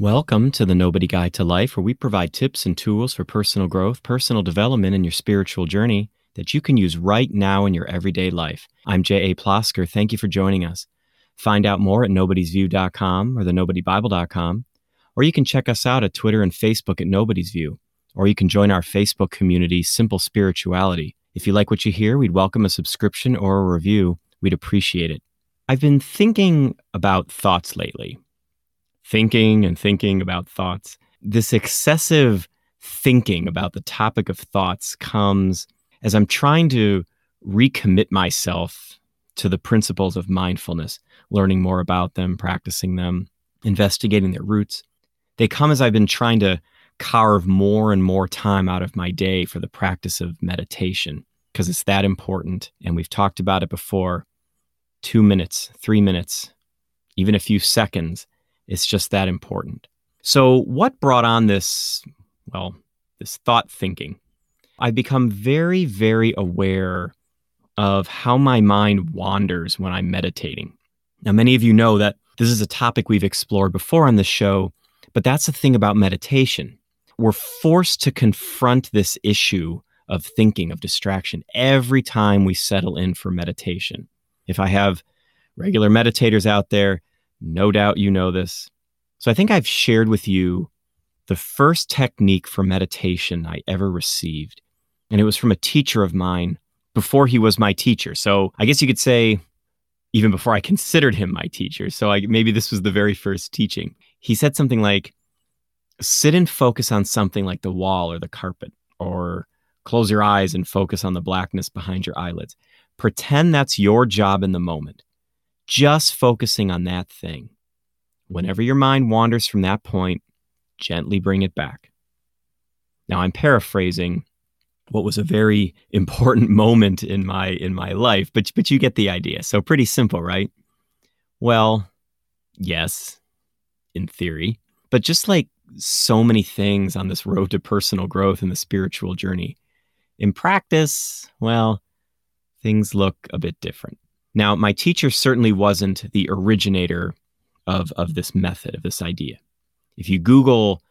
Welcome to the Nobody Guide to Life, where we provide tips and tools for personal growth, personal development, and your spiritual journey that you can use right now in your everyday life. I'm J.A. Plosker. Thank you for joining us. Find out more at nobodysview.com or thenobodybible.com, or you can check us out at Twitter and Facebook at Nobody's View, or you can join our Facebook community, Simple Spirituality. If you like what you hear, we'd welcome a subscription or a review. We'd appreciate it. I've been thinking about thoughts lately, thinking and thinking about thoughts. This excessive thinking about the topic of thoughts comes as I'm trying to recommit myself to the principles of mindfulness, learning more about them, practicing them, investigating their roots. They come as I've been trying to carve more and more time out of my day for the practice of meditation because it's that important. And we've talked about it before two minutes, three minutes, even a few seconds. It's just that important. So, what brought on this, well, this thought thinking? I've become very, very aware of how my mind wanders when I'm meditating. Now, many of you know that this is a topic we've explored before on the show, but that's the thing about meditation. We're forced to confront this issue of thinking, of distraction, every time we settle in for meditation. If I have regular meditators out there, no doubt you know this. So I think I've shared with you the first technique for meditation I ever received. And it was from a teacher of mine before he was my teacher. So I guess you could say, even before I considered him my teacher. So I, maybe this was the very first teaching. He said something like, sit and focus on something like the wall or the carpet, or close your eyes and focus on the blackness behind your eyelids. Pretend that's your job in the moment, just focusing on that thing. Whenever your mind wanders from that point, gently bring it back. Now, I'm paraphrasing what was a very important moment in my in my life but but you get the idea so pretty simple right well yes in theory but just like so many things on this road to personal growth and the spiritual journey in practice well things look a bit different now my teacher certainly wasn't the originator of of this method of this idea if you google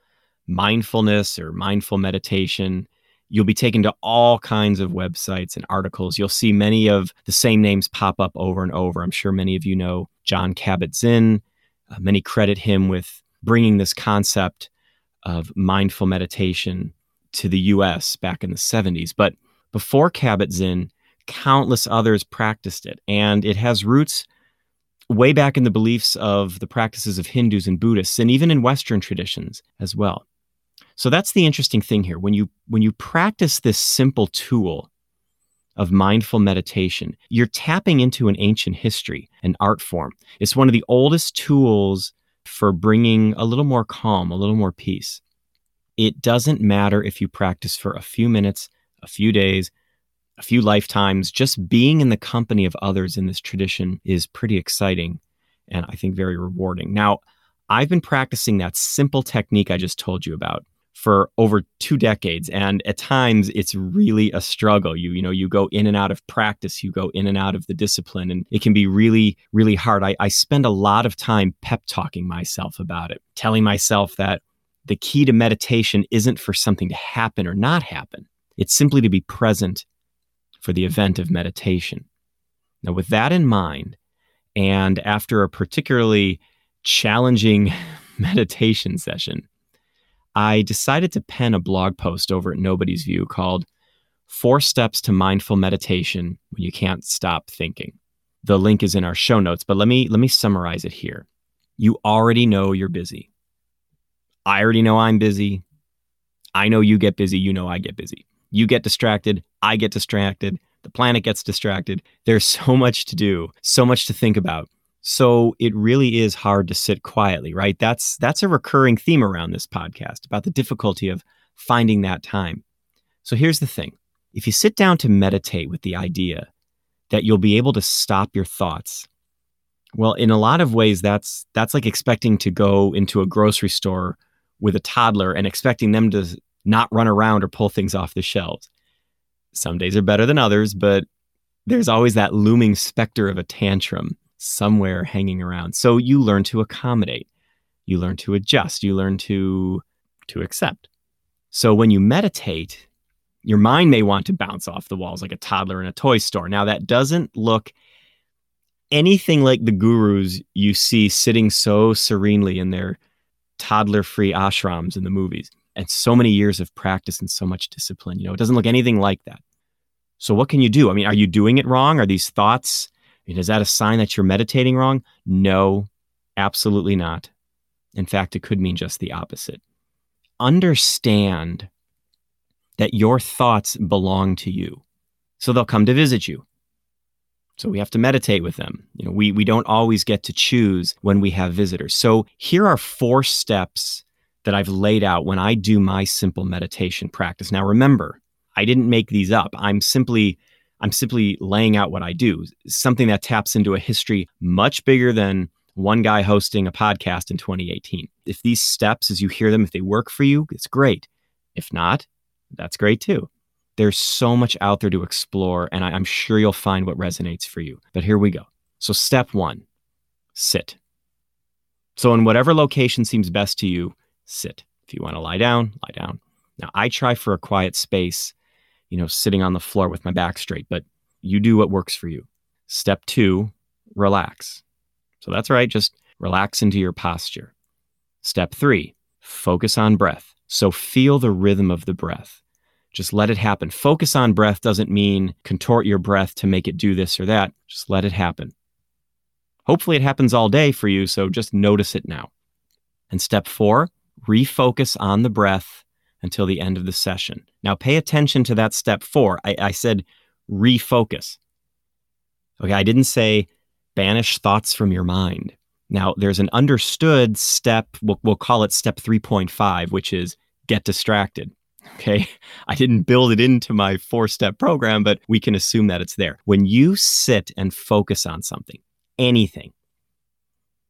mindfulness or mindful meditation You'll be taken to all kinds of websites and articles. You'll see many of the same names pop up over and over. I'm sure many of you know Jon Kabat-Zinn. Uh, many credit him with bringing this concept of mindful meditation to the US back in the 70s. But before Kabat-Zinn, countless others practiced it. And it has roots way back in the beliefs of the practices of Hindus and Buddhists, and even in Western traditions as well. So that's the interesting thing here. When you when you practice this simple tool of mindful meditation, you're tapping into an ancient history, an art form. It's one of the oldest tools for bringing a little more calm, a little more peace. It doesn't matter if you practice for a few minutes, a few days, a few lifetimes, just being in the company of others in this tradition is pretty exciting and I think very rewarding. Now, I've been practicing that simple technique I just told you about for over two decades and at times it's really a struggle. You you know you go in and out of practice you go in and out of the discipline and it can be really really hard. I, I spend a lot of time pep talking myself about it telling myself that the key to meditation isn't for something to happen or not happen. It's simply to be present for the event of meditation now with that in mind and after a particularly challenging meditation session I decided to pen a blog post over at Nobody's View called Four Steps to Mindful Meditation When You Can't Stop Thinking. The link is in our show notes, but let me let me summarize it here. You already know you're busy. I already know I'm busy. I know you get busy, you know I get busy. You get distracted, I get distracted, the planet gets distracted. There's so much to do, so much to think about. So it really is hard to sit quietly, right? That's that's a recurring theme around this podcast about the difficulty of finding that time. So here's the thing. If you sit down to meditate with the idea that you'll be able to stop your thoughts, well, in a lot of ways that's that's like expecting to go into a grocery store with a toddler and expecting them to not run around or pull things off the shelves. Some days are better than others, but there's always that looming specter of a tantrum somewhere hanging around. So you learn to accommodate. You learn to adjust, you learn to to accept. So when you meditate, your mind may want to bounce off the walls like a toddler in a toy store. Now that doesn't look anything like the gurus you see sitting so serenely in their toddler free ashrams in the movies and so many years of practice and so much discipline. You know, it doesn't look anything like that. So, what can you do? I mean, are you doing it wrong? Are these thoughts, I mean, is that a sign that you're meditating wrong? No, absolutely not. In fact, it could mean just the opposite. Understand that your thoughts belong to you. So they'll come to visit you. So we have to meditate with them. You know, we we don't always get to choose when we have visitors. So here are four steps that I've laid out when I do my simple meditation practice. Now remember, I didn't make these up. I'm simply I'm simply laying out what I do. Something that taps into a history much bigger than one guy hosting a podcast in 2018. If these steps as you hear them if they work for you, it's great. If not, that's great too. There's so much out there to explore, and I, I'm sure you'll find what resonates for you. But here we go. So, step one sit. So, in whatever location seems best to you, sit. If you want to lie down, lie down. Now, I try for a quiet space, you know, sitting on the floor with my back straight, but you do what works for you. Step two, relax. So, that's right, just relax into your posture. Step three, focus on breath. So, feel the rhythm of the breath. Just let it happen. Focus on breath doesn't mean contort your breath to make it do this or that. Just let it happen. Hopefully, it happens all day for you, so just notice it now. And step four, refocus on the breath until the end of the session. Now, pay attention to that step four. I, I said refocus. Okay, I didn't say banish thoughts from your mind. Now, there's an understood step, we'll, we'll call it step 3.5, which is get distracted. Okay. I didn't build it into my four step program, but we can assume that it's there. When you sit and focus on something, anything,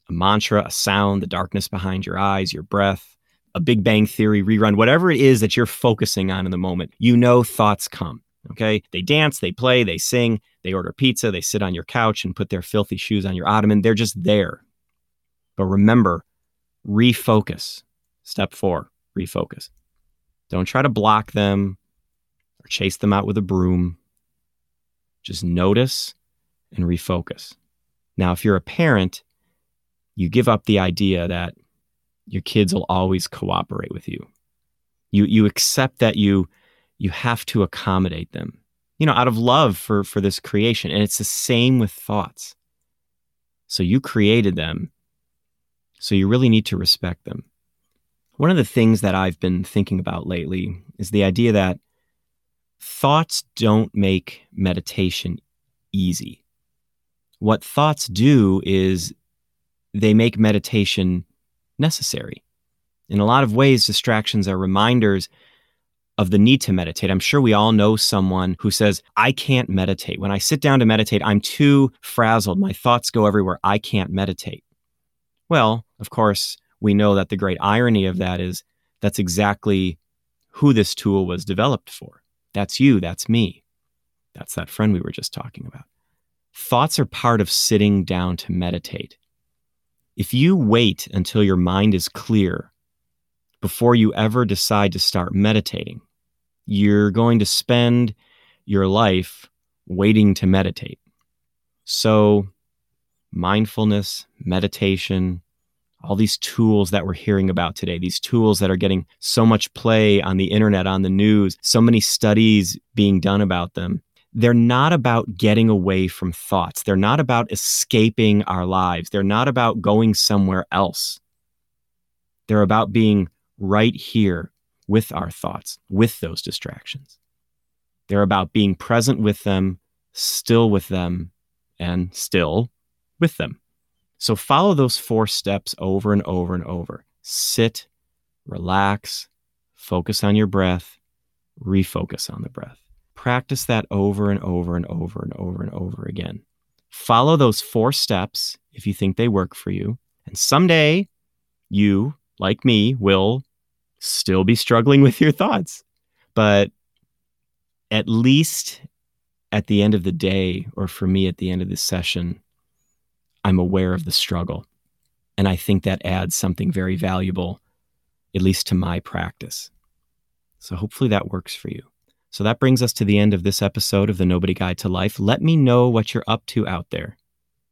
a mantra, a sound, the darkness behind your eyes, your breath, a Big Bang Theory rerun, whatever it is that you're focusing on in the moment, you know thoughts come. Okay. They dance, they play, they sing, they order pizza, they sit on your couch and put their filthy shoes on your ottoman. They're just there. But remember, refocus. Step four, refocus. Don't try to block them or chase them out with a broom. Just notice and refocus. Now, if you're a parent, you give up the idea that your kids will always cooperate with you. You you accept that you you have to accommodate them. You know, out of love for for this creation. And it's the same with thoughts. So you created them. So you really need to respect them. One of the things that I've been thinking about lately is the idea that thoughts don't make meditation easy. What thoughts do is they make meditation necessary. In a lot of ways, distractions are reminders of the need to meditate. I'm sure we all know someone who says, I can't meditate. When I sit down to meditate, I'm too frazzled. My thoughts go everywhere. I can't meditate. Well, of course, we know that the great irony of that is that's exactly who this tool was developed for. That's you, that's me. That's that friend we were just talking about. Thoughts are part of sitting down to meditate. If you wait until your mind is clear before you ever decide to start meditating, you're going to spend your life waiting to meditate. So, mindfulness, meditation, all these tools that we're hearing about today, these tools that are getting so much play on the internet, on the news, so many studies being done about them. They're not about getting away from thoughts. They're not about escaping our lives. They're not about going somewhere else. They're about being right here with our thoughts, with those distractions. They're about being present with them, still with them, and still with them. So follow those four steps over and over and over. Sit, relax, focus on your breath, refocus on the breath. Practice that over and over and over and over and over again. Follow those four steps if you think they work for you. And someday you, like me, will still be struggling with your thoughts. But at least at the end of the day, or for me at the end of the session, I'm aware of the struggle. And I think that adds something very valuable, at least to my practice. So hopefully that works for you. So that brings us to the end of this episode of the Nobody Guide to Life. Let me know what you're up to out there.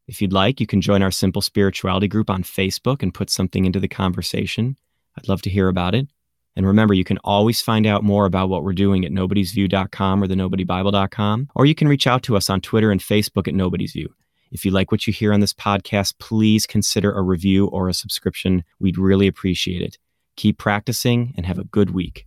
If you'd like, you can join our Simple Spirituality group on Facebook and put something into the conversation. I'd love to hear about it. And remember, you can always find out more about what we're doing at nobodysview.com or the nobodybible.com, or you can reach out to us on Twitter and Facebook at Nobody's View. If you like what you hear on this podcast, please consider a review or a subscription. We'd really appreciate it. Keep practicing and have a good week.